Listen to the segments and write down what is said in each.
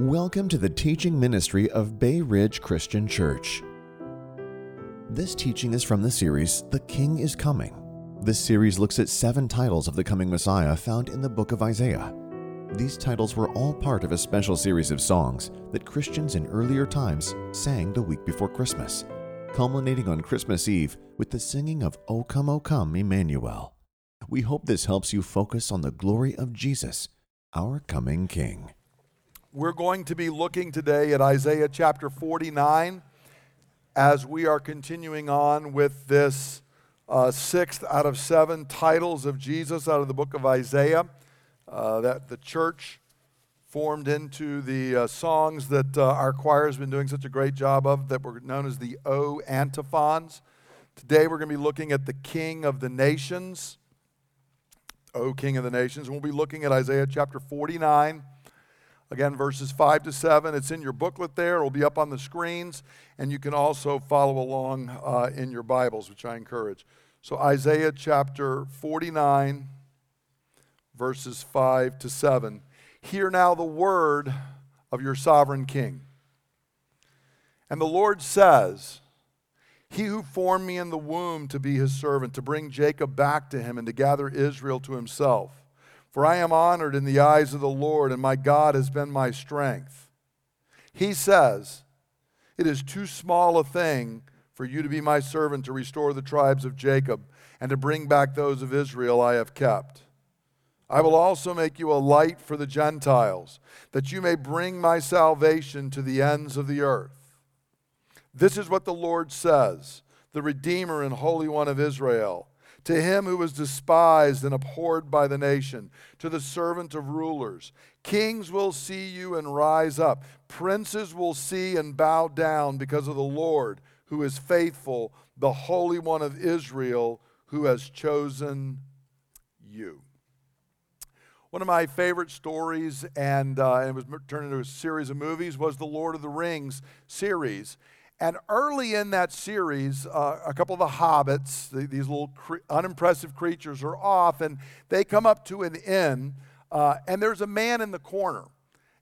Welcome to the teaching ministry of Bay Ridge Christian Church. This teaching is from the series The King is Coming. This series looks at seven titles of the coming Messiah found in the book of Isaiah. These titles were all part of a special series of songs that Christians in earlier times sang the week before Christmas, culminating on Christmas Eve with the singing of O Come, O Come, Emmanuel. We hope this helps you focus on the glory of Jesus, our coming King. We're going to be looking today at Isaiah chapter 49 as we are continuing on with this uh, sixth out of seven titles of Jesus out of the book of Isaiah uh, that the church formed into the uh, songs that uh, our choir has been doing such a great job of that were known as the O antiphons. Today we're going to be looking at the King of the Nations, O King of the Nations, and we'll be looking at Isaiah chapter 49 Again, verses 5 to 7. It's in your booklet there. It'll be up on the screens. And you can also follow along uh, in your Bibles, which I encourage. So, Isaiah chapter 49, verses 5 to 7. Hear now the word of your sovereign king. And the Lord says, He who formed me in the womb to be his servant, to bring Jacob back to him, and to gather Israel to himself. For I am honored in the eyes of the Lord, and my God has been my strength. He says, It is too small a thing for you to be my servant to restore the tribes of Jacob and to bring back those of Israel I have kept. I will also make you a light for the Gentiles, that you may bring my salvation to the ends of the earth. This is what the Lord says, the Redeemer and Holy One of Israel. To him who was despised and abhorred by the nation, to the servant of rulers. Kings will see you and rise up. Princes will see and bow down because of the Lord, who is faithful, the Holy One of Israel, who has chosen you. One of my favorite stories, and, uh, it was turned into a series of movies, was the Lord of the Rings series. And early in that series, uh, a couple of the hobbits, the, these little cre- unimpressive creatures, are off and they come up to an inn, uh, and there's a man in the corner.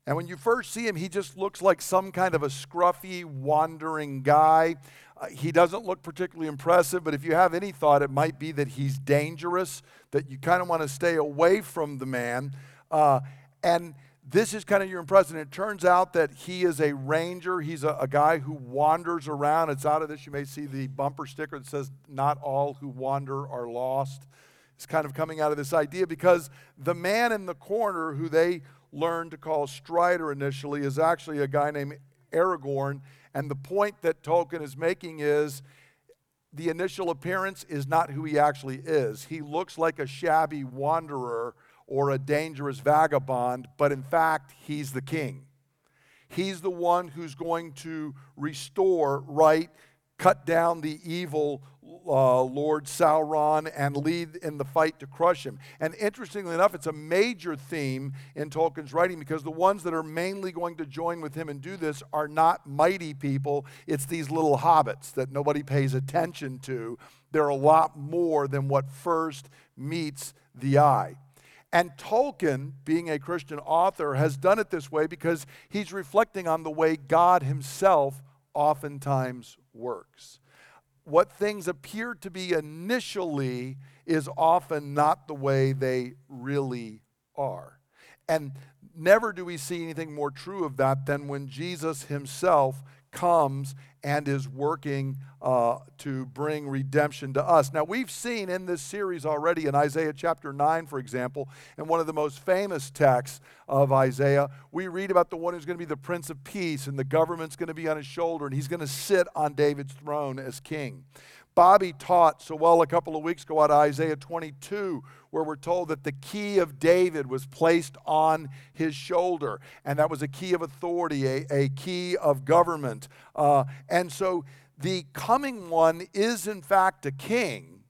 And when you first see him, he just looks like some kind of a scruffy, wandering guy. Uh, he doesn't look particularly impressive, but if you have any thought, it might be that he's dangerous, that you kind of want to stay away from the man. Uh, and this is kind of your impression. It turns out that he is a ranger. He's a, a, guy who wanders around. It's out of this. You may see the bumper sticker that says, Not all who wander are lost. It's kind of coming out of this idea because the man in the corner who they learned to call Strider initially is actually a guy named Aragorn. And the point that Tolkien is making is the initial appearance is not who he actually is. He looks like a shabby wanderer or a dangerous vagabond, but in fact, he's the king. He's the one who's going to restore right, cut down the evil uh, Lord Sauron and lead in the fight to crush him. And interestingly enough, it's a major theme in Tolkien's writing because the ones that are mainly going to join with him and do this are not mighty people, it's these little hobbits that nobody pays attention to. They're a lot more than what first meets the eye. And Tolkien, being a Christian author, has done it this way because he's reflecting on the way God himself oftentimes works. What things appear to be initially is often not the way they really are. And never do we see anything more true of that than when Jesus himself comes and is working uh, to bring redemption to us. Now, we've seen in this series already in Isaiah chapter 9, for example, in one of the most famous texts of Isaiah, we read about the one who's going to be the Prince of Peace, and the government's going to be on his shoulder, and he's going to sit on David's throne as king. Bobby taught so well a couple of weeks ago out of Isaiah 22, where we're told that the key of David was placed on his shoulder, and that was a key of authority, a, a key of government. Uh, and so the coming one is, in fact, a king.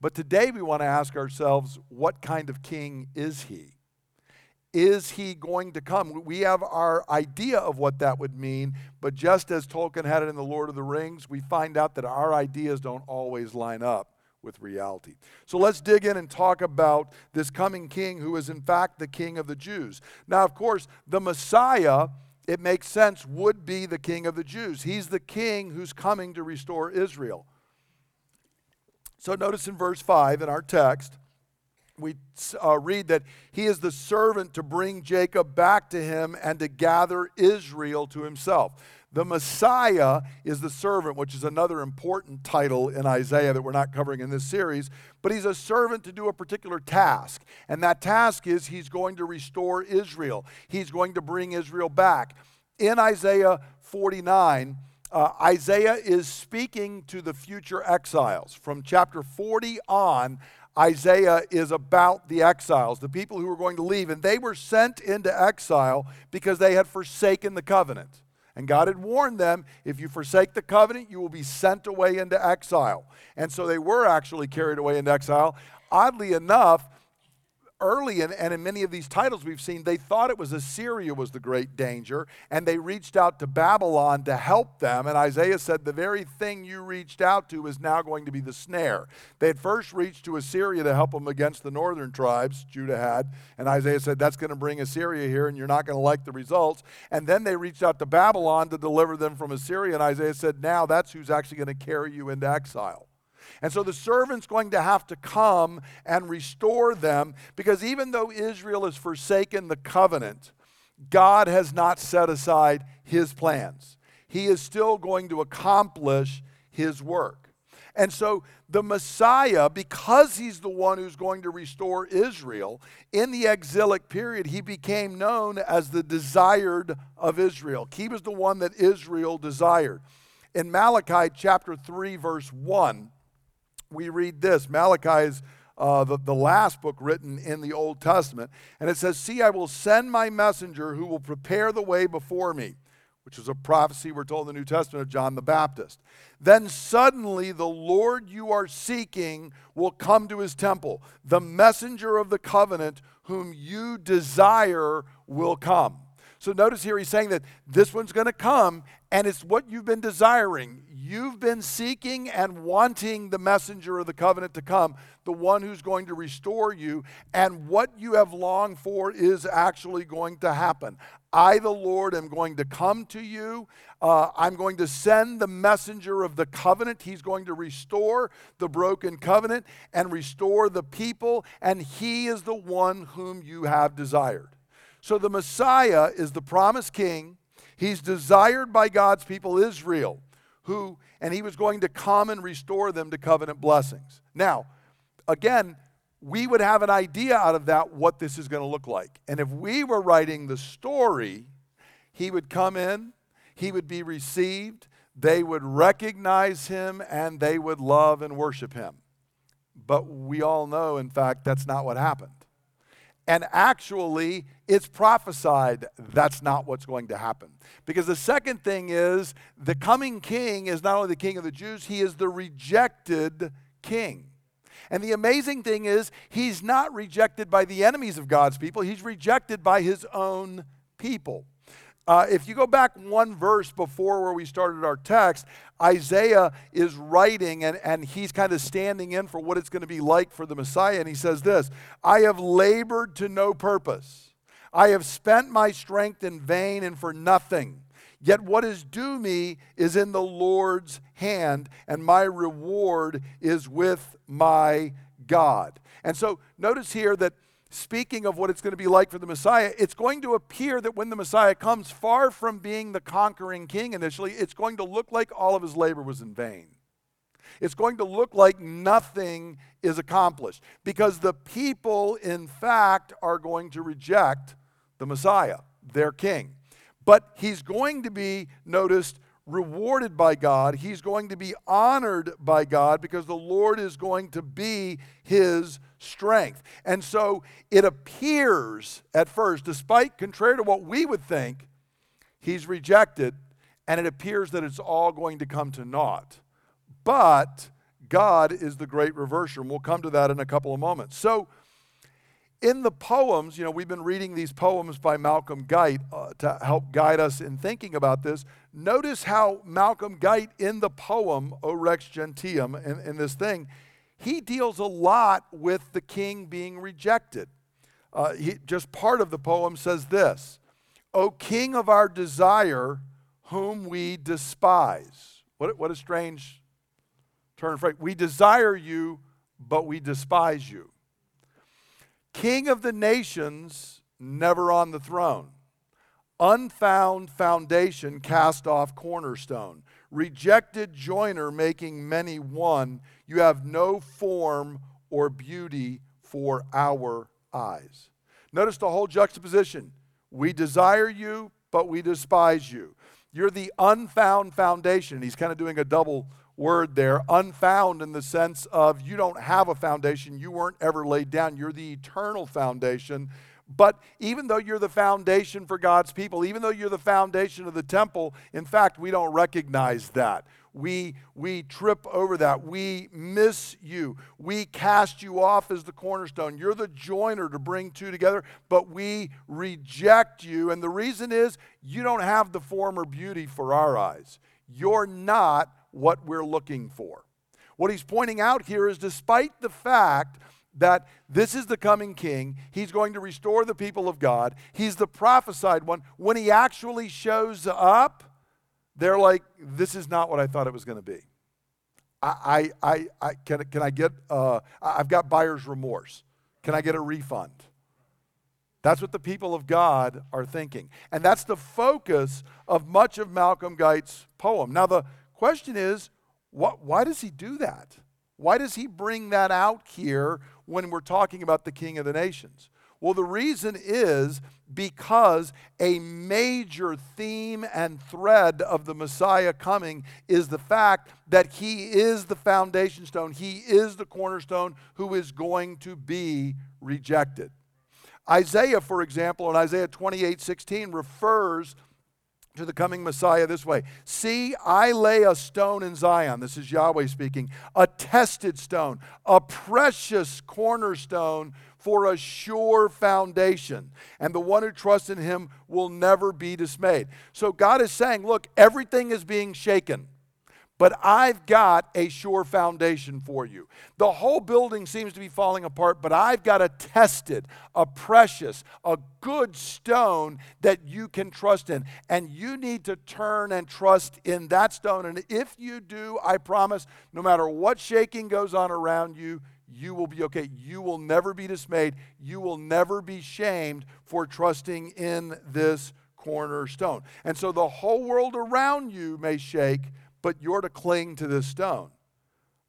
But today we want to ask ourselves what kind of king is he? Is he going to come? We have our idea of what that would mean, but just as Tolkien had it in The Lord of the Rings, we find out that our ideas don't always line up with reality. So let's dig in and talk about this coming king who is, in fact, the king of the Jews. Now, of course, the Messiah it makes sense, would be the king of the Jews. He's the king who's coming to restore Israel. So notice in verse 5 in our text, we uh, read that he is the servant to bring Jacob back to him and to gather Israel to himself. The Messiah is the servant, which is another important title in Isaiah that we're not covering in this series, but he's a servant to do a particular task. And that task is he's going to restore Israel, he's going to bring Israel back. In Isaiah 49, uh, Isaiah is speaking to the future exiles. From chapter 40 on, Isaiah is about the exiles, the people who were going to leave. And they were sent into exile because they had forsaken the covenant. And God had warned them if you forsake the covenant, you will be sent away into exile. And so they were actually carried away into exile. Oddly enough, early in, and in many of these titles we've seen, they thought it was Assyria was the great danger, and they reached out to Babylon to help them. And Isaiah said, The very thing you reached out to is now going to be the snare. They had first reached to Assyria to help them against the northern tribes, Judah had, and Isaiah said, That's going to bring Assyria here, and you're not going to like the results. And then they reached out to Babylon to deliver them from Assyria, and Isaiah said, Now that's who's actually going to carry you into exile. And so the servant's going to have to come and restore them because even though Israel has forsaken the covenant, God has not set aside his plans. He is still going to accomplish his work. And so the Messiah, because he's the one who's going to restore Israel, in the exilic period, he became known as the desired of Israel. He was the one that Israel desired. In Malachi chapter 3, verse 1, we read this Malachi is uh, the, the last book written in the Old Testament. And it says, See, I will send my messenger who will prepare the way before me, which is a prophecy we're told in the New Testament of John the Baptist. Then suddenly the Lord you are seeking will come to his temple. The messenger of the covenant whom you desire will come. So notice here he's saying that this one's going to come and it's what you've been desiring. You've been seeking and wanting the messenger of the covenant to come, the one who's going to restore you. And what you have longed for is actually going to happen. I, the Lord, am going to come to you. Uh, I'm going to send the messenger of the covenant. He's going to restore the broken covenant and restore the people. And he is the one whom you have desired. So the Messiah is the promised king. He's desired by God's people, Israel who, and he was going to come and restore them to covenant blessings. Now, again, we would have an idea out of that what this is going to look like. And if we were writing the story, he would come in, he would be received, they would recognize him, and they would love and worship him. But we all know, in fact, that's not what happened. And actually, it's prophesied that's not what's going to happen. Because the second thing is the coming king is not only the king of the Jews, he is the rejected king. And the amazing thing is, he's not rejected by the enemies of God's people, he's rejected by his own people. Uh, if you go back one verse before where we started our text, Isaiah is writing and, and he's kind of standing in for what it's going to be like for the Messiah. And he says this I have labored to no purpose, I have spent my strength in vain and for nothing. Yet what is due me is in the Lord's hand, and my reward is with my God. And so notice here that speaking of what it's going to be like for the Messiah, it's going to appear that when the Messiah comes, far from being the conquering king initially, it's going to look like all of his labor was in vain. It's going to look like nothing is accomplished because the people, in fact, are going to reject the Messiah, their king. But he's going to be noticed rewarded by God. He's going to be honored by God because the Lord is going to be his strength. And so it appears at first, despite contrary to what we would think, he's rejected, and it appears that it's all going to come to naught. But God is the great reverser, and we'll come to that in a couple of moments. So, in the poems, you know, we've been reading these poems by Malcolm Guite uh, to help guide us in thinking about this. Notice how Malcolm Guite, in the poem O Rex Gentium, in, in this thing, he deals a lot with the king being rejected. Uh, he, just part of the poem says this O King of our desire, whom we despise. What, what a strange turn of phrase. We desire you, but we despise you. King of the nations, never on the throne. Unfound foundation, cast off cornerstone. Rejected joiner, making many one. You have no form or beauty for our eyes. Notice the whole juxtaposition. We desire you, but we despise you. You're the unfound foundation. He's kind of doing a double word there. Unfound in the sense of you don't have a foundation, you weren't ever laid down. You're the eternal foundation. But even though you're the foundation for God's people, even though you're the foundation of the temple, in fact, we don't recognize that. We, we trip over that. We miss you. We cast you off as the cornerstone. You're the joiner to bring two together, but we reject you. And the reason is you don't have the former beauty for our eyes. You're not what we're looking for. What he's pointing out here is despite the fact that this is the coming king. He's going to restore the people of God. He's the prophesied one. When he actually shows up, they're like, this is not what I thought it was going to be. I, I, I, can, can I get, uh, I've got buyer's remorse. Can I get a refund? That's what the people of God are thinking. And that's the focus of much of Malcolm Guite's poem. Now, the question is, why does he do that? Why does he bring that out here when we're talking about the King of the nations? Well, the reason is because a major theme and thread of the Messiah coming is the fact that he is the foundation stone, he is the cornerstone who is going to be rejected. Isaiah, for example, in Isaiah 28 16, refers to the coming Messiah this way See, I lay a stone in Zion. This is Yahweh speaking. A tested stone, a precious cornerstone for a sure foundation. And the one who trusts in him will never be dismayed. So God is saying, Look, everything is being shaken but I've got a sure foundation for you. The whole building seems to be falling apart, but I've got a tested, a precious, a good stone that you can trust in. And you need to turn and trust in that stone. And if you do, I promise, no matter what shaking goes on around you, you will be okay. You will never be dismayed. You will never be shamed for trusting in this cornerstone. And so the whole world around you may shake but you're to cling to this stone.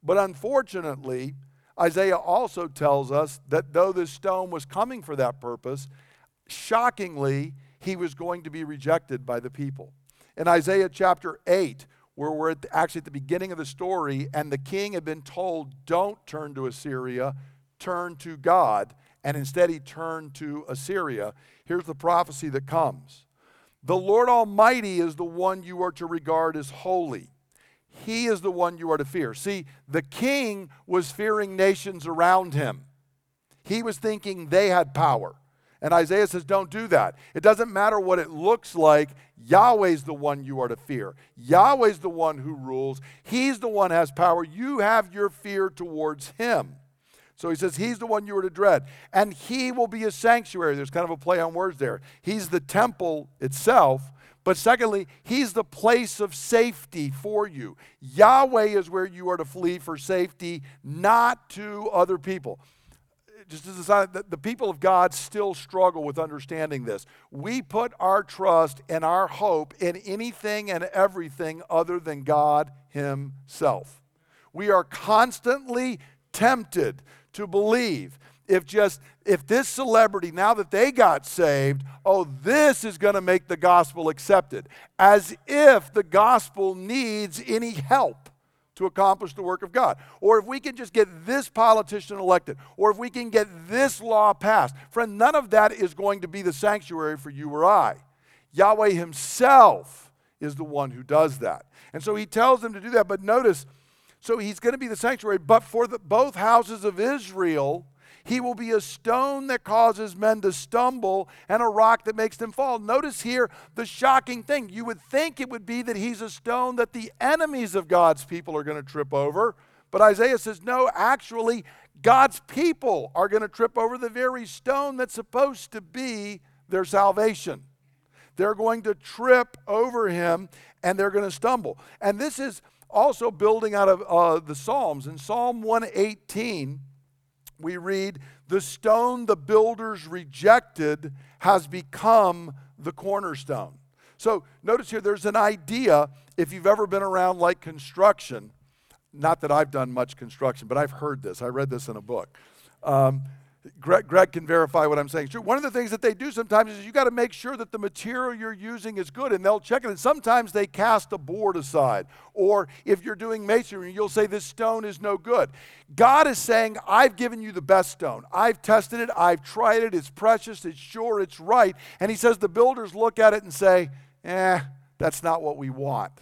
But unfortunately, Isaiah also tells us that though this stone was coming for that purpose, shockingly, he was going to be rejected by the people. In Isaiah chapter 8, where we're at the, actually at the beginning of the story, and the king had been told, Don't turn to Assyria, turn to God. And instead, he turned to Assyria. Here's the prophecy that comes The Lord Almighty is the one you are to regard as holy. He is the one you are to fear. See, the king was fearing nations around him. He was thinking they had power. And Isaiah says, Don't do that. It doesn't matter what it looks like. Yahweh's the one you are to fear. Yahweh's the one who rules. He's the one has power. You have your fear towards him. So he says, He's the one you are to dread. And he will be a sanctuary. There's kind of a play on words there. He's the temple itself, but secondly, He's the place of safety for you. Yahweh is where you are to flee for safety, not to other people. Just as a sign the people of God still struggle with understanding this. We put our trust and our hope in anything and everything other than God Himself. We are constantly tempted to believe if just if this celebrity now that they got saved oh this is going to make the gospel accepted. As if the gospel needs any help to accomplish the work of god. Or if we can just get this politician elected or if we can get this law passed. Friend none of that is going to be the sanctuary for you or i. Yahweh himself is the one who does that. And so he tells them to do that but notice so he's going to be the sanctuary but for the, both houses of israel he will be a stone that causes men to stumble and a rock that makes them fall. Notice here the shocking thing. You would think it would be that he's a stone that the enemies of God's people are going to trip over. But Isaiah says, no, actually, God's people are going to trip over the very stone that's supposed to be their salvation. they're going to trip over him and they're going to stumble. And this is also building out of uh, the Psalms. In Psalm 118, we read, The stone the builders rejected has become the cornerstone. So notice here, there's an idea, if you've ever been around like construction, not that I've done much construction, but I've heard this. I read this in a book. Um, Greg, Greg, can verify what I'm saying. Sure. One of the things that they do sometimes is you got to make sure that the material you're using is good, and they'll check it. And sometimes they cast a board aside. Or if you're doing masonry, you'll say, This stone is no good. God is saying, I've given you the best stone. I've tested it, I've tried it, it's precious, it's sure, it's right. And He says, The builders look at it and say, Eh, that's not what we want.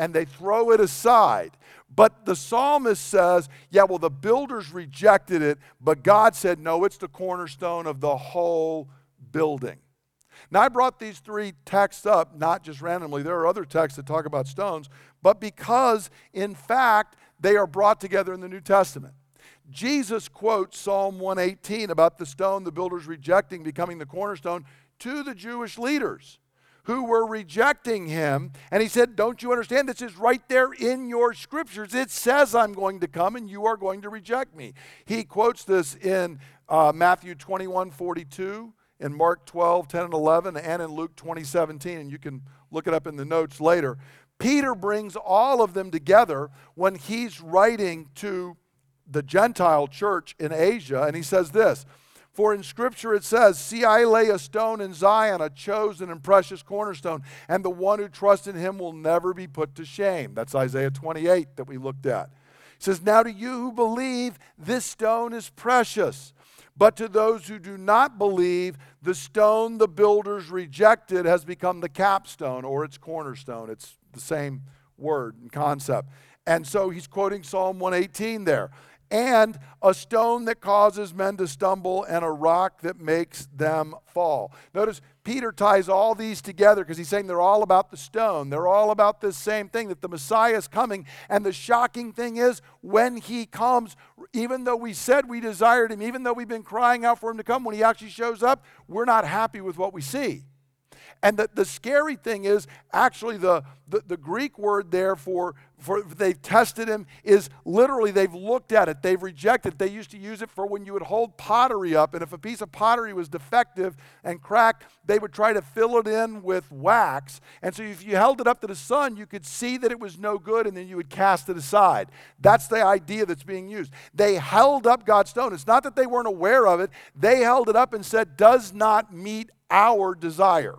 And they throw it aside. But the psalmist says, yeah, well, the builders rejected it, but God said, no, it's the cornerstone of the whole building. Now, I brought these three texts up, not just randomly. There are other texts that talk about stones, but because, in fact, they are brought together in the New Testament. Jesus quotes Psalm 118 about the stone the builders rejecting becoming the cornerstone to the Jewish leaders who were rejecting him. And he said, Don't you understand? This is right there in your scriptures. It says, I'm going to come and you are going to reject me. He quotes this in uh, Matthew 21 42, in Mark 12 10 and 11, and in Luke 20 17. And you can look it up in the notes later. Peter brings all of them together when he's writing to the Gentile church in Asia, and he says this for in Scripture it says, See, I lay a stone in Zion, a chosen and precious cornerstone, and the one who trusts in him will never be put to shame. That's Isaiah 28 that we looked at. It says, Now to you who believe, this stone is precious. But to those who do not believe, the stone the builders rejected has become the capstone or its cornerstone. It's the same word and concept. And so he's quoting Psalm 118 there and a stone that causes men to stumble, and a rock that makes them fall. Notice Peter ties all these together because he's saying they're all about the stone. They're all about this same thing that the Messiah is coming. And the shocking thing is, when he comes, even though we said we desired him, even though we've been crying out for him to come, when he actually shows up, we're not happy with what we see. And the, the scary thing is actually the, the, the, Greek word there for, for they've tested him is literally they've looked at it, they've rejected it. They used to use it for when you would hold pottery up, and if a piece of pottery was defective and cracked, they would try to fill it in with wax. And so if you held it up to the sun, you could see that it was no good, and then you would cast it aside. That's the idea that's being used. They held up God's stone. It's not that they weren't aware of it, they held it up and said, does not meet our desire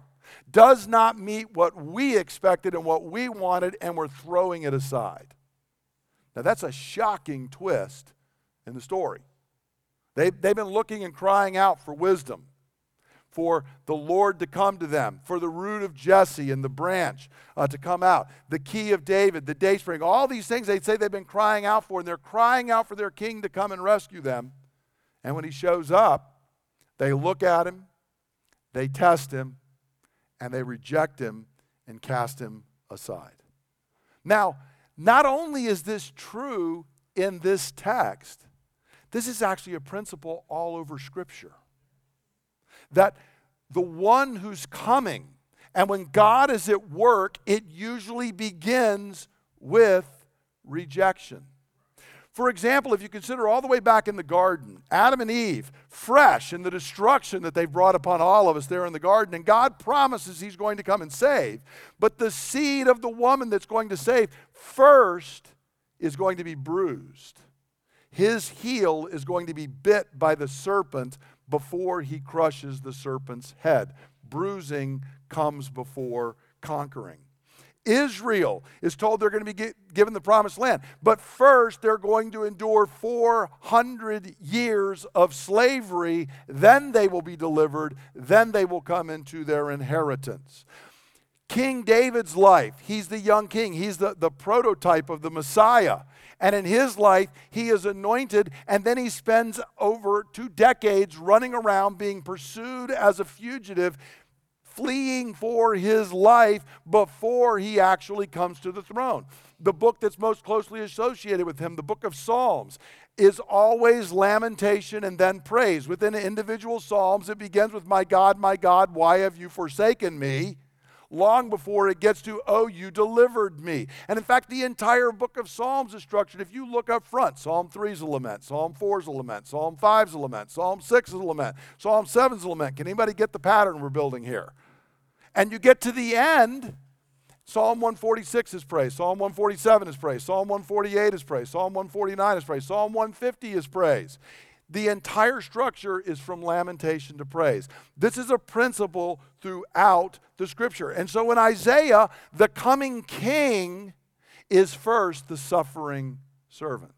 does not meet what we expected and what we wanted, and we're throwing it aside. Now, that's a shocking twist in the story. They, they've been looking and crying out for wisdom, for the Lord to come to them, for the root of Jesse and the branch uh, to come out, the key of David, the day spring, all these things they say they've been crying out for, and they're crying out for their king to come and rescue them. And when he shows up, they look at him, they test him, and they reject him and cast him aside. Now, not only is this true in this text, this is actually a principle all over Scripture. That the one who's coming, and when God is at work, it usually begins with rejection. For example, if you consider all the way back in the garden, Adam and Eve, fresh in the destruction that they've brought upon all of us there in the garden, and God promises He's going to come and save. But the seed of the woman that's going to save first is going to be bruised. His heel is going to be bit by the serpent before he crushes the serpent's head. Bruising comes before conquering. Israel is told they're going to be given the promised land. But first, they're going to endure 400 years of slavery. Then they will be delivered. Then they will come into their inheritance. King David's life, he's the young king, he's the, the prototype of the Messiah. And in his life, he is anointed, and then he spends over two decades running around being pursued as a fugitive fleeing for his life before he actually comes to the throne. The book that's most closely associated with him, the book of Psalms, is always lamentation and then praise. Within individual Psalms, it begins with, My God, my God, why have you forsaken me? long before it gets to, oh, you delivered me. And in fact, the entire book of Psalms is structured. If you look up front, Psalm 3 is a lament, Psalm 4 is a lament, Psalm 5 is a lament, Psalm 6 is a lament, Psalm 7 is a lament. Can anybody get the pattern we're building here? And you get to the end, Psalm 146 is praise, Psalm 147 is praise, Psalm 148 is praise, Psalm 149 is praise, Psalm 150 is praise. The entire structure is from lamentation to praise. This is a principle throughout the scripture. And so in Isaiah, the coming king is first the suffering servant.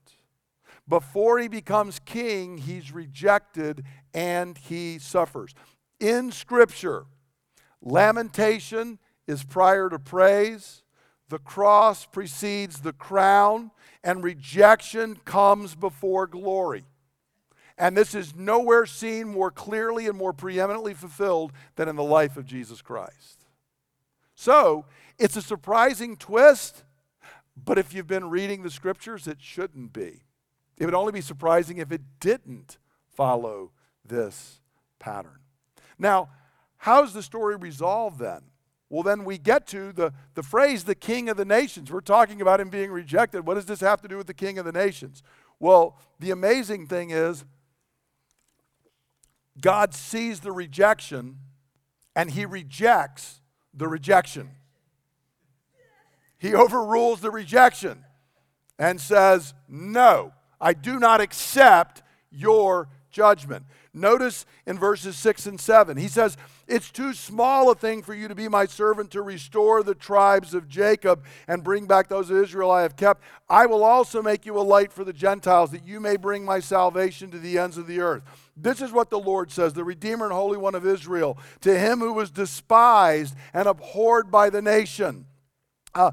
Before he becomes king, he's rejected and he suffers. In scripture, lamentation is prior to praise, the cross precedes the crown, and rejection comes before glory. And this is nowhere seen more clearly and more preeminently fulfilled than in the life of Jesus Christ. So, it's a surprising twist, but if you've been reading the scriptures, it shouldn't be. It would only be surprising if it didn't follow this pattern. Now, how's the story resolved then? Well, then we get to the, the phrase, the king of the nations. We're talking about him being rejected. What does this have to do with the king of the nations? Well, the amazing thing is, God sees the rejection and he rejects the rejection. He overrules the rejection and says, No, I do not accept your judgment. Notice in verses 6 and 7, he says, It's too small a thing for you to be my servant to restore the tribes of Jacob and bring back those of Israel I have kept. I will also make you a light for the Gentiles, that you may bring my salvation to the ends of the earth. This is what the Lord says, the Redeemer and Holy One of Israel, to him who was despised and abhorred by the nation. Uh,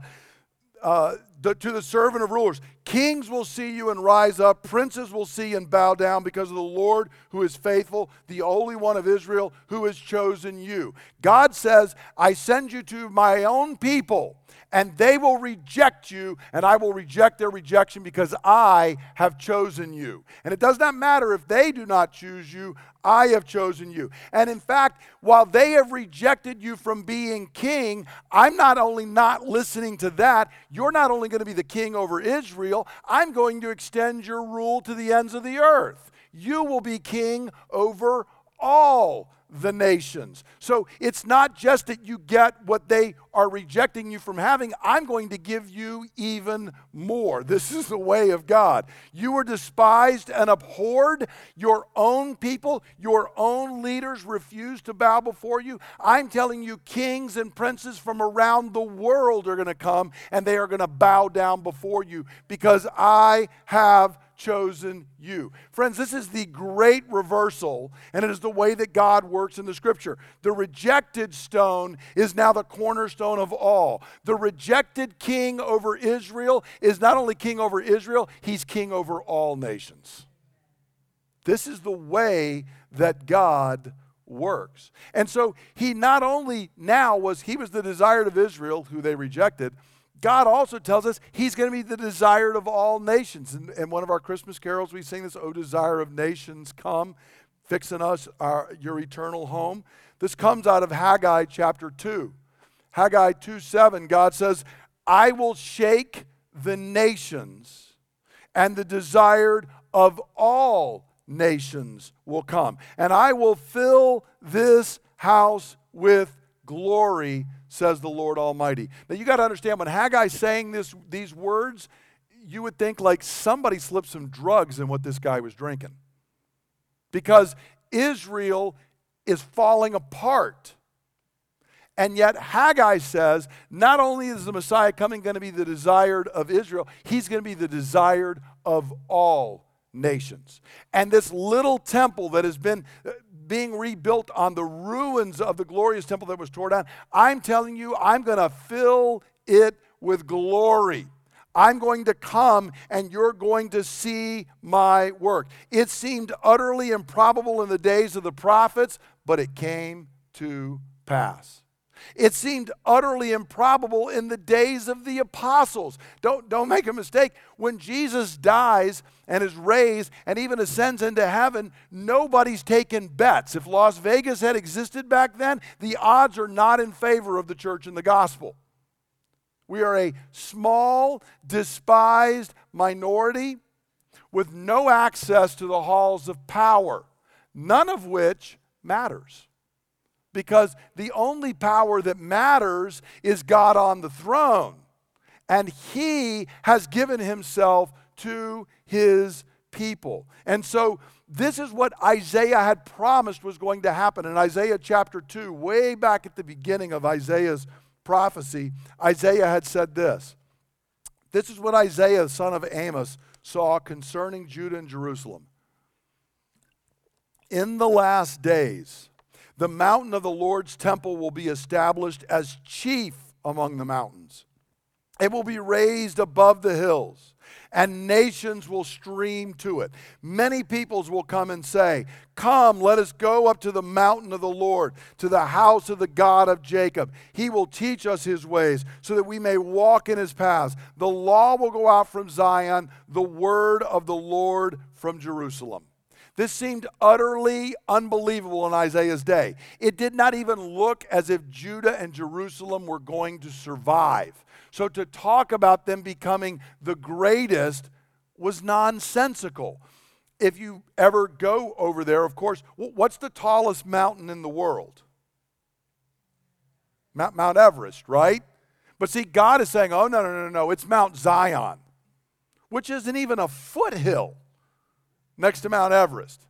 uh, the, to the servant of rulers. Kings will see you and rise up, princes will see and bow down because of the Lord who is faithful, the Holy One of Israel who has chosen you. God says, I send you to my own people and they will reject you, and I will reject their rejection because I have chosen you. And it does not matter if they do not choose you, I have chosen you. And in fact, while they have rejected you from being king, I'm not only not listening to that, you're not only going to be the king over Israel, I'm going to extend your rule to the ends of the earth. You will be king over all the nations. So it's not just that you get what they are rejecting you from having, I'm going to give you even more. This is the way of God. You were despised and abhorred. Your own people, your own leaders refused to bow before you. I'm telling you, kings and princes from around the world are going to come and they are going to bow down before you because I have chosen you. Friends, this is the great reversal, and it is the way that God works in the scripture. The rejected stone is now the cornerstone of all. The rejected king over Israel is not only king over Israel, he's king over all nations. This is the way that God works. And so he not only now was he was the desired of Israel who they rejected, God also tells us He's going to be the desired of all nations. And, one of our Christmas carols, we sing this, O desire of nations, come, fixing us our, your eternal home. This comes out of Haggai chapter 2. Haggai 2 7, God says, I will shake the nations, and the desired of all nations will come. And I will fill this house with glory says the Lord Almighty. Now you got to understand when Haggai's saying this, these words, you would think like somebody slipped some drugs in what this guy was drinking. Because Israel is falling apart. And yet Haggai says not only is the Messiah coming going to be the desired of Israel, he's going to be the desired of all nations. And this little temple that has been being rebuilt on the ruins of the glorious temple that was torn down. I'm telling you, I'm going to fill it with glory. I'm going to come and you're going to see my work. It seemed utterly improbable in the days of the prophets, but it came to pass. It seemed utterly improbable in the days of the apostles. Don't, don't make a mistake. When Jesus dies and is raised and even ascends into heaven, nobody's taken bets. If Las Vegas had existed back then, the odds are not in favor of the church and the gospel. We are a small, despised minority with no access to the halls of power, none of which matters because the only power that matters is God on the throne. And He has given Himself to His people. And so, this is what Isaiah had promised was going to happen. In Isaiah chapter 2, way back at the beginning of Isaiah's prophecy, Isaiah had said this. This is what Isaiah, son of Amos, saw concerning Judah and Jerusalem. In the last days, the mountain of the Lord's temple will be established as chief among the mountains. It will be raised above the hills, and nations will stream to it. Many peoples will come and say, Come, let us go up to the mountain of the Lord, to the house of the God of Jacob. He will teach us his ways, so that we may walk in his paths. The law will go out from Zion, the word of the Lord from Jerusalem. This seemed utterly unbelievable in Isaiah's day. It did not even look as if Judah and Jerusalem were going to survive. So to talk about them becoming the greatest was nonsensical. If you ever go over there, of course, what's the tallest mountain in the world? Mount Everest, right? But see, God is saying, oh, no, no, no, no, it's Mount Zion, which isn't even a foothill next to Mount Everest.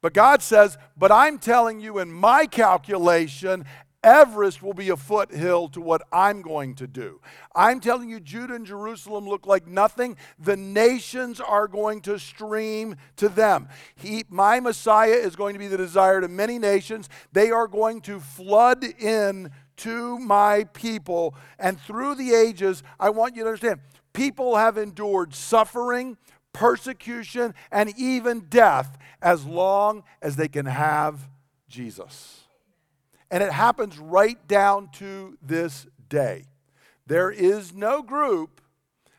But God says, But I'm telling you, in my calculation, Everest will be a foothill to what I'm going to do. I'm telling you, Judah and Jerusalem look like nothing. The nations are going to stream to them. He, my Messiah is going to be the desire to many nations. They are going to flood in to my people. And through the ages, I want you to understand people have endured suffering, persecution, and even death as long as they can have Jesus. And it happens right down to this day. There is no group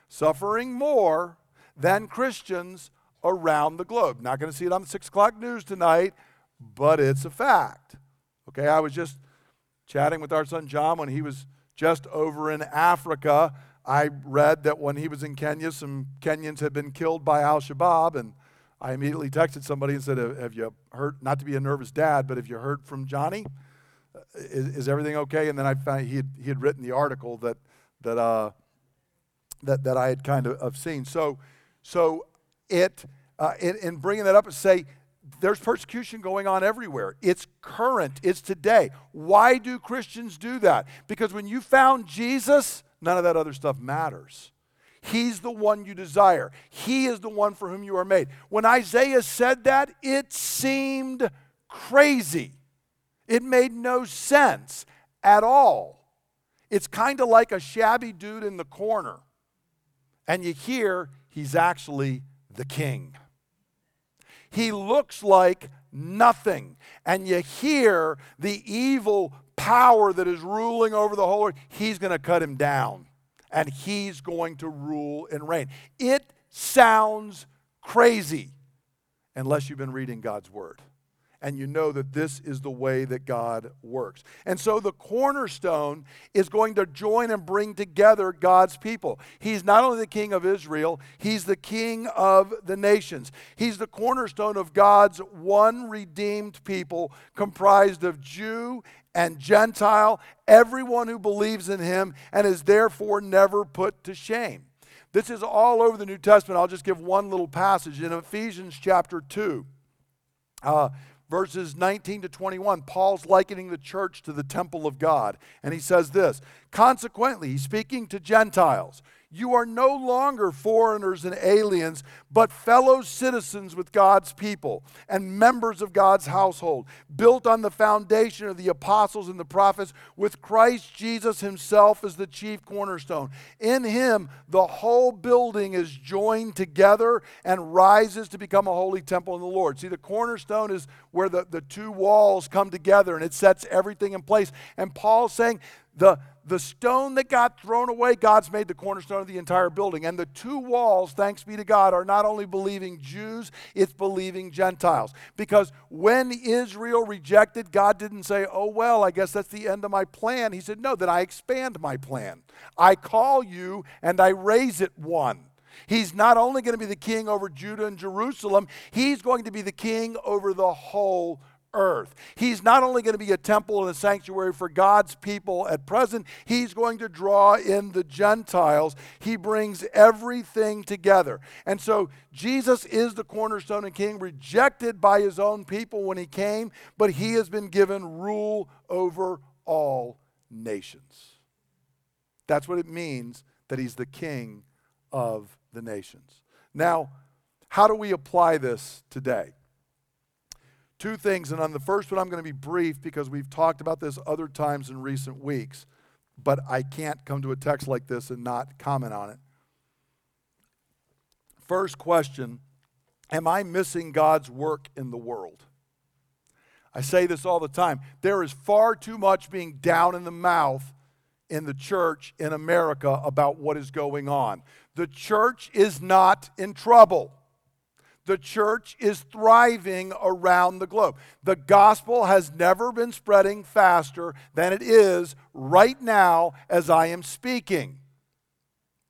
suffering more than Christians around the globe. Not going to see it on the six o'clock news tonight, but it's a fact. Okay, I was just chatting with our son John when he was just over in Africa I read that when he was in Kenya, some Kenyans had been killed by Al Shabaab, and I immediately texted somebody and said, Have you heard, not to be a nervous dad, but have you heard from Johnny? Is, is everything okay? And then I found he had, he had written the article that, that, uh, that, that I had kind of, of seen. So, so it, uh, in bringing that up, and say, there's persecution going on everywhere. It's current, it's today. Why do Christians do that? Because when you found Jesus, none of that other stuff matters. He's the one you desire. He is the one for whom you are made. When Isaiah said that, it seemed crazy. It made no sense at all. It's kind of like a shabby dude in the corner, and you hear he's actually the king. He looks like nothing, and you hear the evil power that is ruling over the whole earth, he's going to cut him down and he's going to rule and reign. It sounds crazy unless you've been reading God's word and you know that this is the way that God works. And so the cornerstone is going to join and bring together God's people. He's not only the king of Israel, he's the king of the nations. He's the cornerstone of God's one redeemed people comprised of Jew and Gentile, everyone who believes in him and is therefore never put to shame. This is all over the New Testament. I'll just give one little passage in Ephesians chapter 2. Uh, verses 19 to 21, Paul's likening the church to the temple of God. And he says this Consequently, he's speaking to Gentiles. You are no longer foreigners and aliens, but fellow citizens with God's people and members of God's household, built on the foundation of the apostles and the prophets, with Christ Jesus himself as the chief cornerstone. In him, the whole building is joined together and rises to become a holy temple in the Lord. See, the cornerstone is where the, the two walls come together and it sets everything in place. And Paul's saying, the, the stone that got thrown away, God's made the cornerstone of the entire building. And the two walls, thanks be to God, are not only believing Jews, it's believing Gentiles. Because when Israel rejected, God didn't say, oh, well, I guess that's the end of my plan. He said, no, then I expand my plan. I call you and I raise it one. He's not only going to be the king over Judah and Jerusalem, he's going to be the king over the whole earth. He's not only going to be a temple and a sanctuary for God's people at present, he's going to draw in the Gentiles. He brings everything together. And so Jesus is the cornerstone and king, rejected by his own people when he came, but he has been given rule over all nations. That's what it means that he's the king of the nations. Now, how do we apply this today? Two things, and on the first one, I'm going to be brief because we've talked about this other times in recent weeks, but I can't come to a text like this and not comment on it. First question Am I missing God's work in the world? I say this all the time. There is far too much being down in the mouth in the church in America about what is going on. The church is not in trouble. The church is thriving around the globe. The gospel has never been spreading faster than it is right now as I am speaking.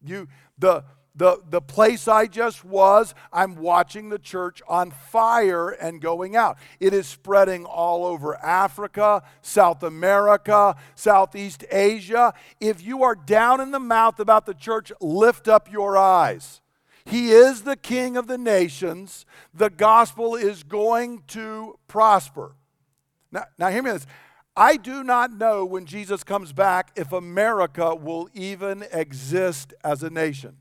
You, the, the, the place I just was, I'm watching the church on fire and going out. It is spreading all over Africa, South America, Southeast Asia. If you are down in the mouth about the church, lift up your eyes. He is the king of the nations. The gospel is going to prosper. Now, now hear me this. I do not know when Jesus comes back if America will even exist as a nation.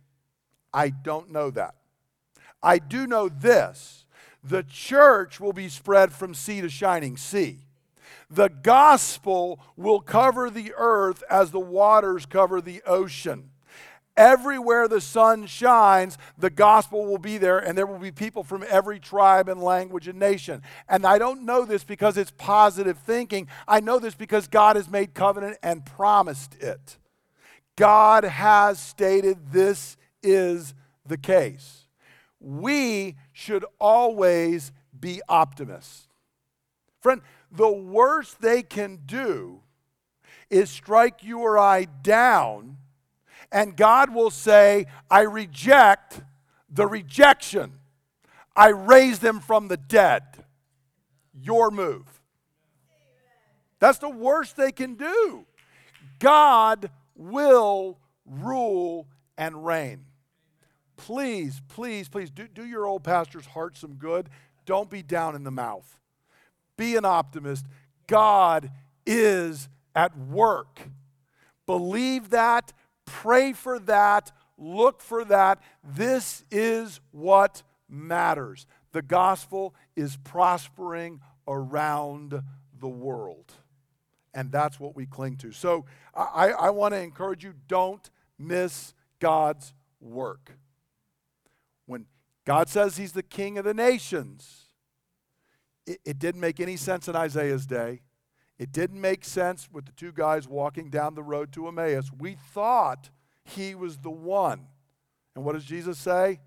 I don't know that. I do know this the church will be spread from sea to shining sea. The gospel will cover the earth as the waters cover the ocean. Everywhere the sun shines, the gospel will be there, and there will be people from every tribe and language and nation. And I don't know this because it's positive thinking. I know this because God has made covenant and promised it. God has stated this is the case. We should always be optimists. Friend, the worst they can do is strike you or I down and God will say, I reject the rejection. I raise them from the dead. Your move. That's the worst they can do. God will rule and reign. Please, please, please do, do your old pastor's heart some good. Don't be down in the mouth. Be an optimist. God is at work. Believe that Pray for that. Look for that. This is what matters. The gospel is prospering around the world. And that's what we cling to. So I, I want to encourage you don't miss God's work. When God says he's the king of the nations, it, it didn't make any sense in Isaiah's day. It didn't make sense with the two guys walking down the road to Emmaus. We thought he was the one. And what does Jesus say?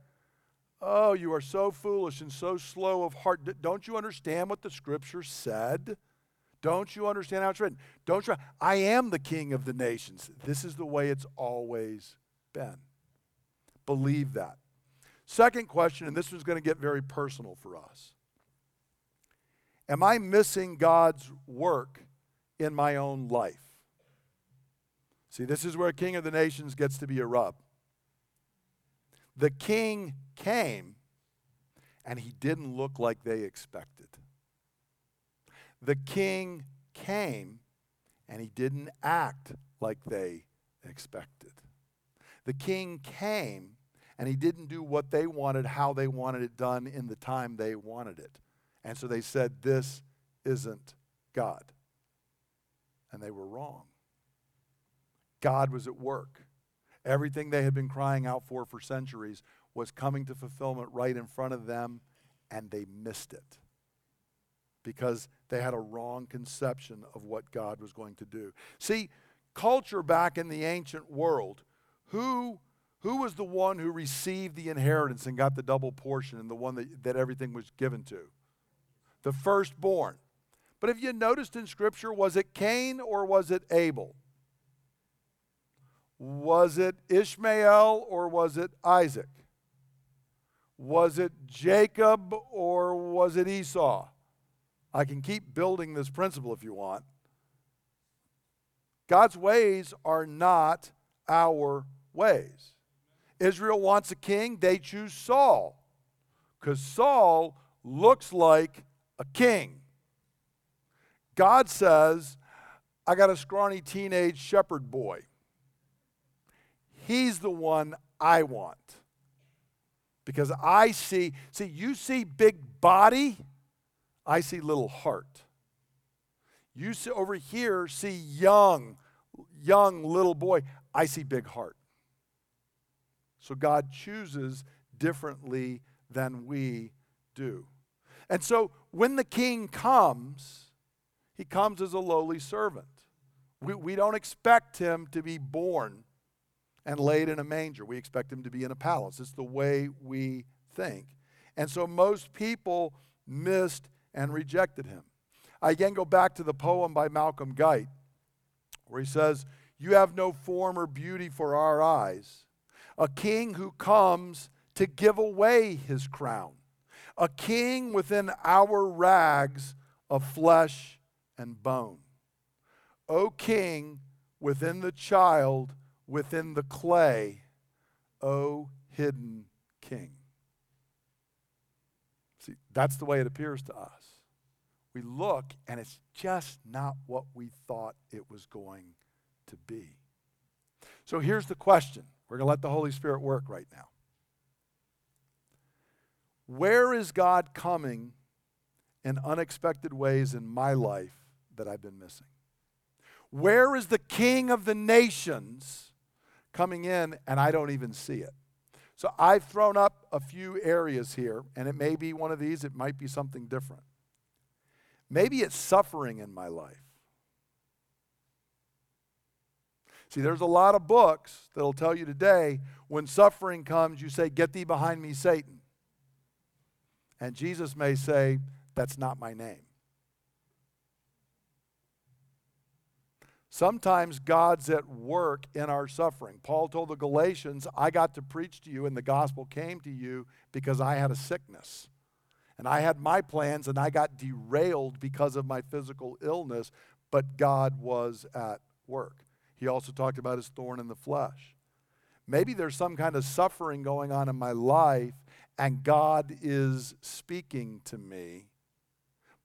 Oh, you are so foolish and so slow of heart. Don't you understand what the scripture said? Don't you understand how it's written? Don't you? I am the king of the nations. This is the way it's always been. Believe that. Second question, and this is going to get very personal for us. Am I missing God's work in my own life? See, this is where King of the Nations gets to be a rub. The king came, and he didn't look like they expected. The king came, and he didn't act like they expected. The king came and he didn't do what they wanted, how they wanted it done, in the time they wanted it. And so they said, This isn't God. And they were wrong. God was at work. Everything they had been crying out for for centuries was coming to fulfillment right in front of them, and they missed it because they had a wrong conception of what God was going to do. See, culture back in the ancient world, who who was the one who received the inheritance and got the double portion and the one that, that everything was given to? The firstborn. But have you noticed in Scripture, was it Cain or was it Abel? Was it Ishmael or was it Isaac? Was it Jacob or was it Esau? I can keep building this principle if you want. God's ways are not our ways. Israel wants a king, they choose Saul because Saul looks like a king. God says, I got a scrawny teenage shepherd boy. He's the one I want. Because I see, see, you see big body, I see little heart. You see over here see young, young little boy, I see big heart. So God chooses differently than we do. And so when the king comes, he comes as a lowly servant. We, we don't expect him to be born and laid in a manger. We expect him to be in a palace. It's the way we think. And so most people missed and rejected him. I again go back to the poem by Malcolm Guite, where he says, You have no form or beauty for our eyes a king who comes to give away his crown, a king within our rags of flesh and bone. O king within the child, within the clay, O hidden king. See, that's the way it appears to us. We look and it's just not what we thought it was going to be. So here's the question we're going to let the Holy Spirit work right now. Where is God coming in unexpected ways in my life that I've been missing? Where is the King of the nations coming in and I don't even see it? So I've thrown up a few areas here, and it may be one of these, it might be something different. Maybe it's suffering in my life. See, there's a lot of books that'll tell you today when suffering comes, you say, Get thee behind me, Satan. And Jesus may say, That's not my name. Sometimes God's at work in our suffering. Paul told the Galatians, I got to preach to you, and the gospel came to you because I had a sickness. And I had my plans, and I got derailed because of my physical illness, but God was at work. He also talked about his thorn in the flesh. Maybe there's some kind of suffering going on in my life, and God is speaking to me,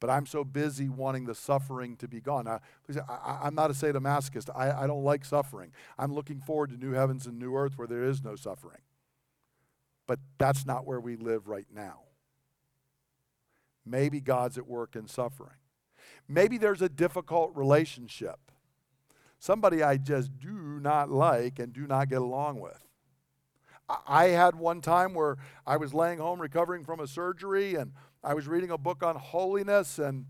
but I'm so busy wanting the suffering to be gone. Now, I, am not a sadomasochist. I, I don't like suffering. I'm looking forward to new heavens and new earth where there is no suffering. But that's not where we live right now. Maybe God's at work in suffering. Maybe there's a difficult relationship somebody I just do not like and do not get along with. I had one time where I was laying home recovering from a surgery and I was reading a book on holiness and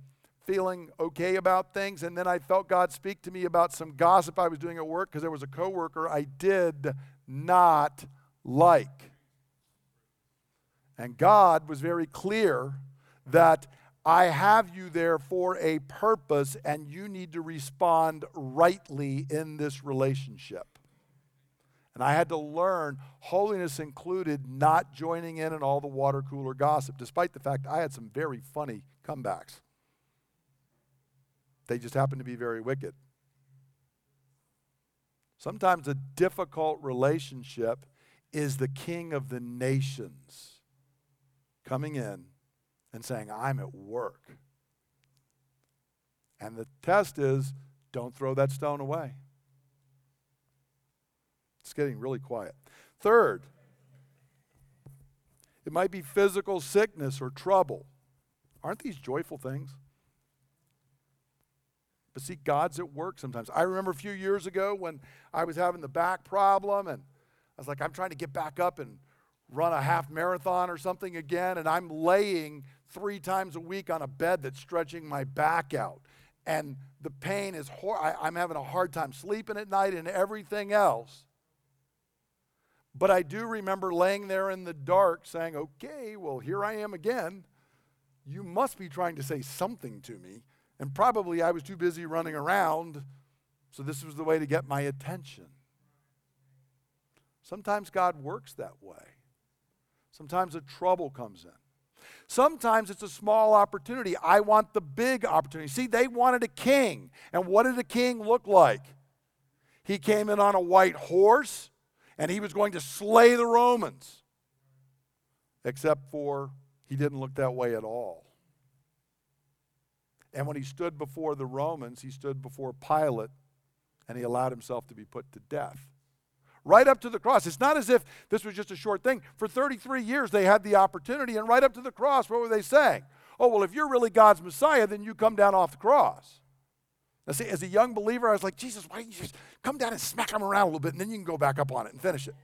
feeling okay about things and then I felt God speak to me about some gossip I was doing at work because there was a coworker I did not like. And God was very clear that I have you there for a purpose, and you need to respond rightly in this relationship. And I had to learn holiness included not joining in in all the water cooler gossip, despite the fact I had some very funny comebacks. They just happened to be very wicked. Sometimes a difficult relationship is the king of the nations coming in and saying, I'm at work. And the test is don't throw that stone away. It's getting really quiet. Third, it might be physical sickness or trouble. Aren't these joyful things? But see, God's at work sometimes. I remember a few years ago when I was having the back problem and I was like, I'm trying to get back up and run a half marathon or something again, and I'm laying three times a week on a bed that's stretching my back out. And the pain is, hor- I, I'm having a hard time sleeping at night and everything else. But I do remember laying there in the dark saying, okay, well, here I am again. You must be trying to say something to me. And probably I was too busy running around, so this was the way to get my attention. Sometimes God works that way. Sometimes a trouble comes in. Sometimes it's a small opportunity. I want the big opportunity. See, they wanted a king. And what did a king look like? He came in on a white horse and he was going to slay the Romans. Except for he didn't look that way at all. And when he stood before the Romans, he stood before Pilate and he allowed himself to be put to death. Right up to the cross. It's not as if this was just a short thing. For 33 years, they had the opportunity, and right up to the cross, what were they saying? Oh, well, if you're really God's Messiah, then you come down off the cross. See, as a young believer, I was like, Jesus, why don't you just come down and smack him around a little bit, and then you can go back up on it and finish it.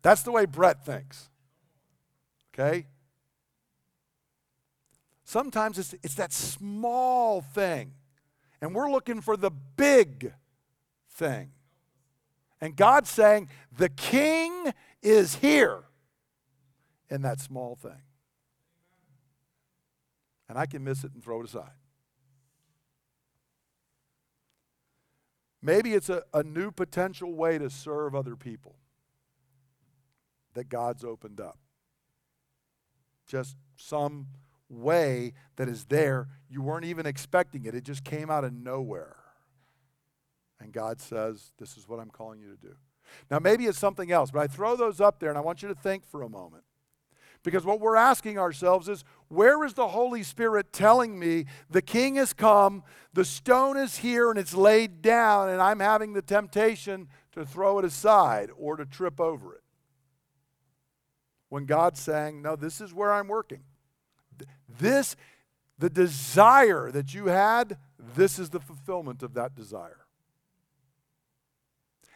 That's the way Brett thinks. Okay? Sometimes it's, it's that small thing, and we're looking for the big thing. And God's saying, the king is here in that small thing. And I can miss it and throw it aside. Maybe it's a, a new potential way to serve other people that God's opened up. Just some way that is there. You weren't even expecting it, it just came out of nowhere. And God says, This is what I'm calling you to do. Now, maybe it's something else, but I throw those up there and I want you to think for a moment. Because what we're asking ourselves is where is the Holy Spirit telling me the king has come, the stone is here, and it's laid down, and I'm having the temptation to throw it aside or to trip over it? When God's saying, No, this is where I'm working. This, the desire that you had, this is the fulfillment of that desire.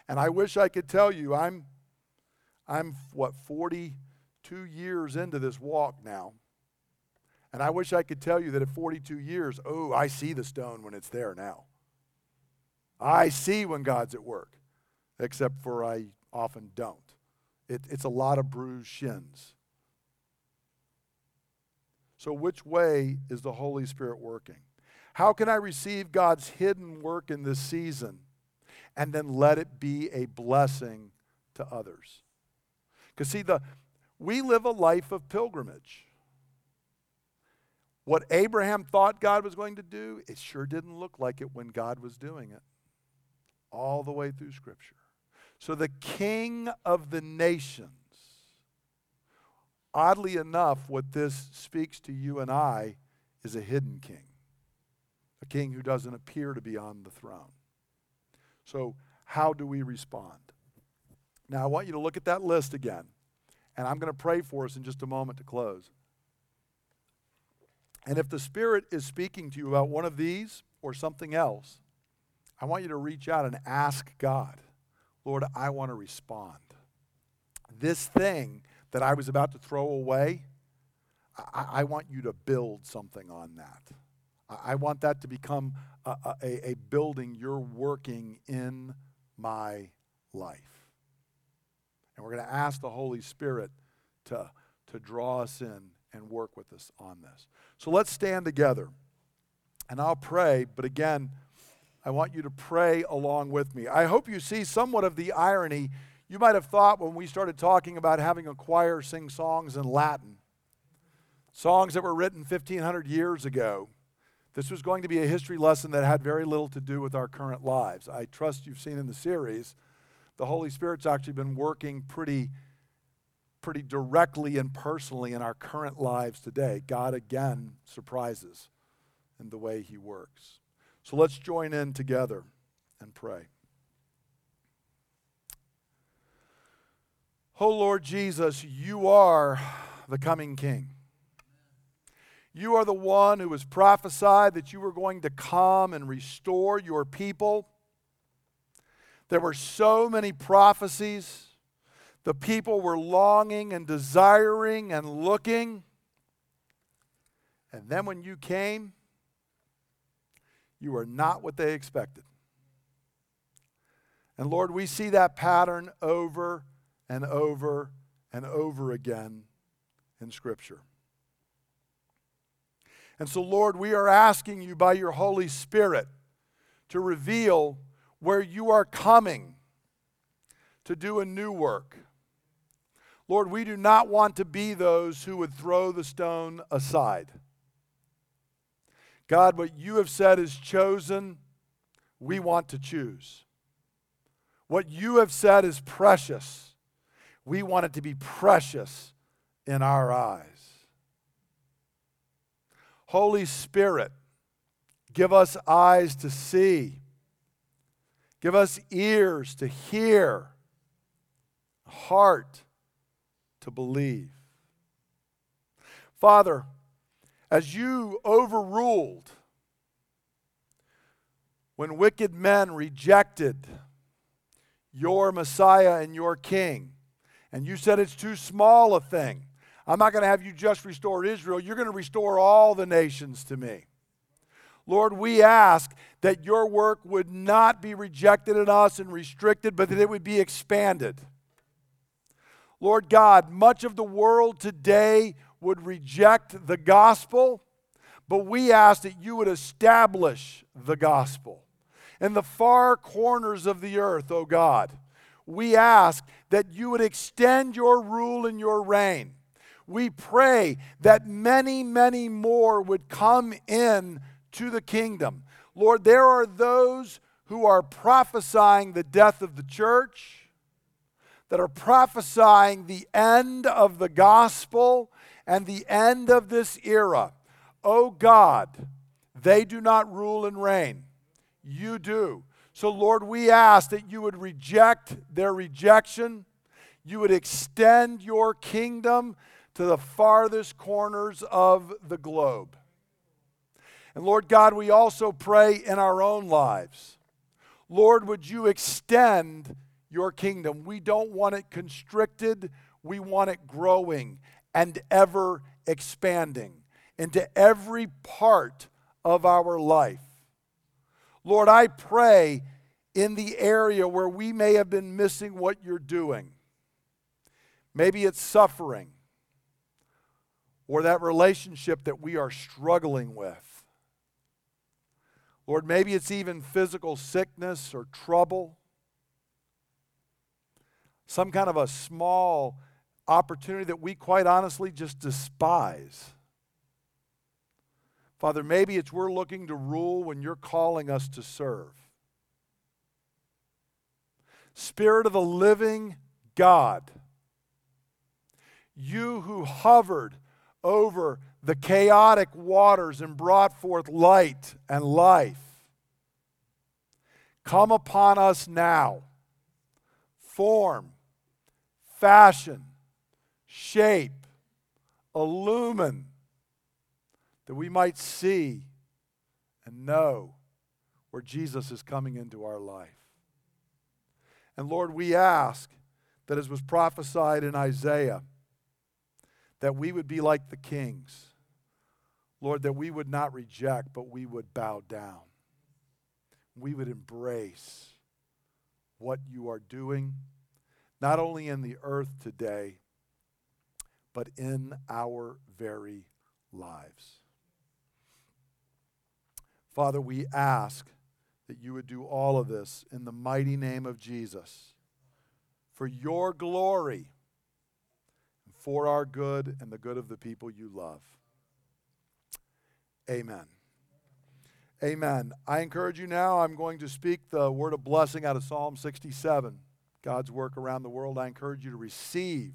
And I wish I could tell you, I'm, I'm what, 42 years into this walk now. And I wish I could tell you that at 42 years, oh, I see the stone when it's there now. I see when God's at work, except for I often don't. It, it's a lot of bruised shins. So, which way is the Holy Spirit working? How can I receive God's hidden work in this season and then let it be a blessing to others? Because, see, the, we live a life of pilgrimage. What Abraham thought God was going to do, it sure didn't look like it when God was doing it, all the way through Scripture. So, the king of the nations Oddly enough, what this speaks to you and I is a hidden king, a king who doesn't appear to be on the throne. So, how do we respond? Now, I want you to look at that list again, and I'm going to pray for us in just a moment to close. And if the Spirit is speaking to you about one of these or something else, I want you to reach out and ask God, Lord, I want to respond. This thing that I was about to throw away, I, I want you to build something on that. I, I want that to become a, a, a building you're working in my life. And we're going to ask the Holy Spirit to, to draw us in and work with us on this. So let's stand together. And I'll pray, but again, I want you to pray along with me. I hope you see somewhat of the irony you might have thought when we started talking about having a choir sing songs in Latin, songs that were written 1,500 years ago, this was going to be a history lesson that had very little to do with our current lives. I trust you've seen in the series, the Holy Spirit's actually been working pretty, pretty directly and personally in our current lives today. God again surprises in the way He works. So let's join in together and pray. Oh Lord Jesus, you are the coming King. You are the one who was prophesied that you were going to come and restore your people. There were so many prophecies. The people were longing and desiring and looking. And then when you came, you were not what they expected. And Lord, we see that pattern over and over and over again in Scripture. And so, Lord, we are asking you by your Holy Spirit to reveal where you are coming to do a new work. Lord, we do not want to be those who would throw the stone aside. God, what you have said is chosen, we want to choose. What you have said is precious, we want it to be precious in our eyes. Holy Spirit, give us eyes to see, give us ears to hear, heart to believe. Father, as you overruled when wicked men rejected your Messiah and your King, and you said it's too small a thing I'm not going to have you just restore Israel. You're going to restore all the nations to me. Lord, we ask that your work would not be rejected in us and restricted, but that it would be expanded. Lord God, much of the world today would reject the gospel, but we ask that you would establish the gospel. In the far corners of the earth, O oh God, we ask that you would extend your rule and your reign we pray that many, many more would come in to the kingdom. Lord, there are those who are prophesying the death of the church, that are prophesying the end of the gospel and the end of this era. Oh God, they do not rule and reign. You do. So, Lord, we ask that you would reject their rejection, you would extend your kingdom to the farthest corners of the globe. And Lord God, we also pray in our own lives. Lord, would you extend your kingdom? We don't want it constricted, we want it growing and ever expanding into every part of our life. Lord, I pray in the area where we may have been missing what you're doing. Maybe it's suffering or that relationship that we are struggling with. Lord, maybe it's even physical sickness or trouble, some kind of a small opportunity that we quite honestly just despise. Father, maybe it's we're looking to rule when you're calling us to serve. Spirit of the living God, you who hovered over the chaotic waters and brought forth light and life. Come upon us now. Form, fashion, shape, illumine, that we might see and know where Jesus is coming into our life. And Lord, we ask that as was prophesied in Isaiah, that we would be like the kings. Lord, that we would not reject, but we would bow down. We would embrace what you are doing, not only in the earth today, but in our very lives. Father, we ask that you would do all of this in the mighty name of Jesus for your glory for our good and the good of the people you love. Amen. Amen. I encourage you now, I'm going to speak the word of blessing out of Psalm 67, God's work around the world. I encourage you to receive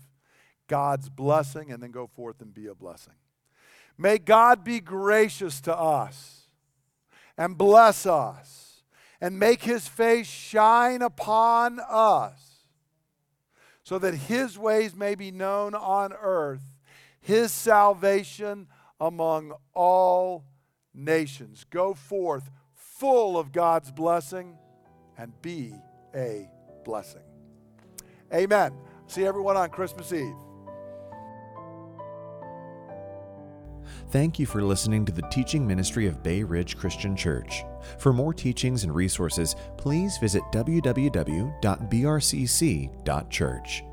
God's blessing and then go forth and be a blessing. May God be gracious to us and bless us and make his face shine upon us, so that his ways may be known on earth, his salvation among all nations. Go forth full of God's blessing and be a blessing. Amen. See everyone on Christmas Eve. Thank you for listening to the teaching ministry of Bay Ridge Christian Church. For more teachings and resources, please visit www.brcc.church.